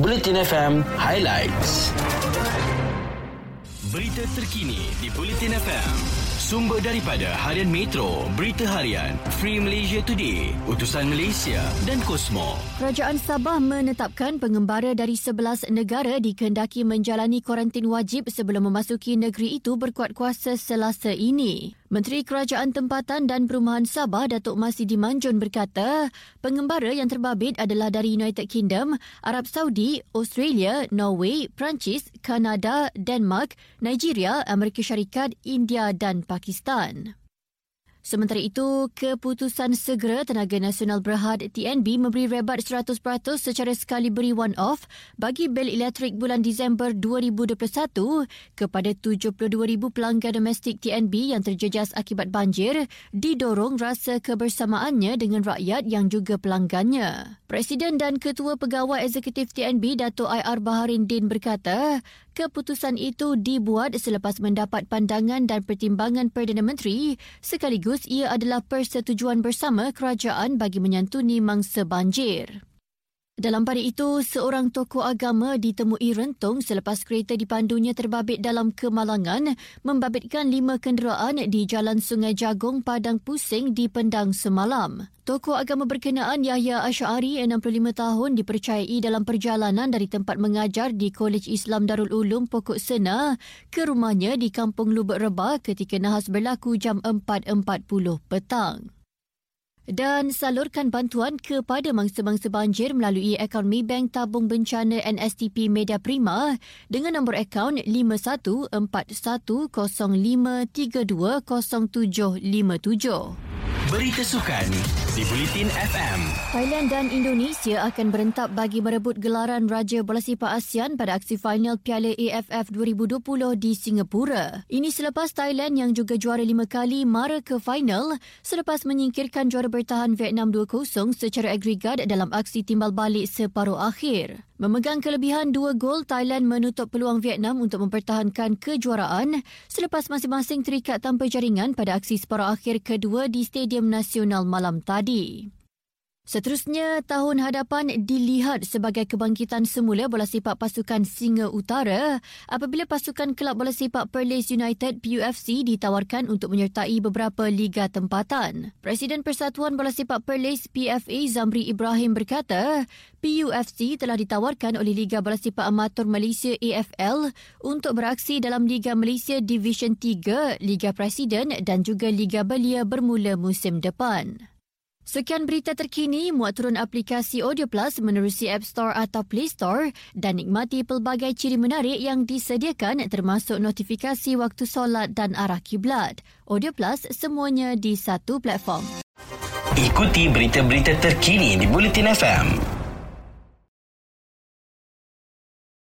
Bulletin FM Highlights. Berita terkini di Bulletin FM. Sumber daripada Harian Metro, Berita Harian, Free Malaysia Today, Utusan Malaysia dan Kosmo. Kerajaan Sabah menetapkan pengembara dari 11 negara dikehendaki menjalani kuarantin wajib sebelum memasuki negeri itu berkuat kuasa selasa ini. Menteri Kerajaan Tempatan dan Perumahan Sabah Datuk Masidi Manjun berkata, pengembara yang terbabit adalah dari United Kingdom, Arab Saudi, Australia, Norway, Perancis, Kanada, Denmark, Nigeria, Amerika Syarikat, India dan Pakistan. Sementara itu, keputusan segera Tenaga Nasional Berhad TNB memberi rebat 100% secara sekali beri one-off bagi bil elektrik bulan Disember 2021 kepada 72,000 pelanggan domestik TNB yang terjejas akibat banjir didorong rasa kebersamaannya dengan rakyat yang juga pelanggannya. Presiden dan Ketua Pegawai Eksekutif TNB Dato' IR Baharin Din berkata, keputusan itu dibuat selepas mendapat pandangan dan pertimbangan Perdana Menteri sekaligus ia adalah persetujuan bersama kerajaan bagi menyantuni mangsa banjir. Dalam pada itu, seorang tokoh agama ditemui rentung selepas kereta dipandunya terbabit dalam kemalangan membabitkan lima kenderaan di Jalan Sungai Jagong, Padang Pusing di Pendang semalam. Tokoh agama berkenaan Yahya Ash'ari, 65 tahun, dipercayai dalam perjalanan dari tempat mengajar di Kolej Islam Darul Ulum Pokok Sena ke rumahnya di Kampung Lubuk Rebah ketika nahas berlaku jam 4.40 petang dan salurkan bantuan kepada mangsa-mangsa banjir melalui akaun Maybank Tabung Bencana NSTP Media Prima dengan nombor akaun 514105320757. Berita Sukan di Bulletin FM. Thailand dan Indonesia akan berentap bagi merebut gelaran Raja Bola Sepak ASEAN pada aksi final Piala AFF 2020 di Singapura. Ini selepas Thailand yang juga juara lima kali mara ke final selepas menyingkirkan juara bertahan Vietnam 2-0 secara agregat dalam aksi timbal balik separuh akhir. Memegang kelebihan dua gol, Thailand menutup peluang Vietnam untuk mempertahankan kejuaraan selepas masing-masing terikat tanpa jaringan pada aksi separuh akhir kedua di Stadium Nasional malam tadi. Seterusnya, tahun hadapan dilihat sebagai kebangkitan semula bola sepak pasukan Singa Utara apabila pasukan kelab bola sepak Perlis United PUFC ditawarkan untuk menyertai beberapa liga tempatan. Presiden Persatuan Bola Sepak Perlis PFA Zamri Ibrahim berkata, PUFC telah ditawarkan oleh Liga Bola Sepak Amatur Malaysia AFL untuk beraksi dalam Liga Malaysia Division 3, Liga Presiden dan juga Liga Belia bermula musim depan. Sekian berita terkini, muat turun aplikasi Audio Plus menerusi App Store atau Play Store dan nikmati pelbagai ciri menarik yang disediakan termasuk notifikasi waktu solat dan arah kiblat. Audio Plus semuanya di satu platform. Ikuti berita-berita terkini di Bulletin FM.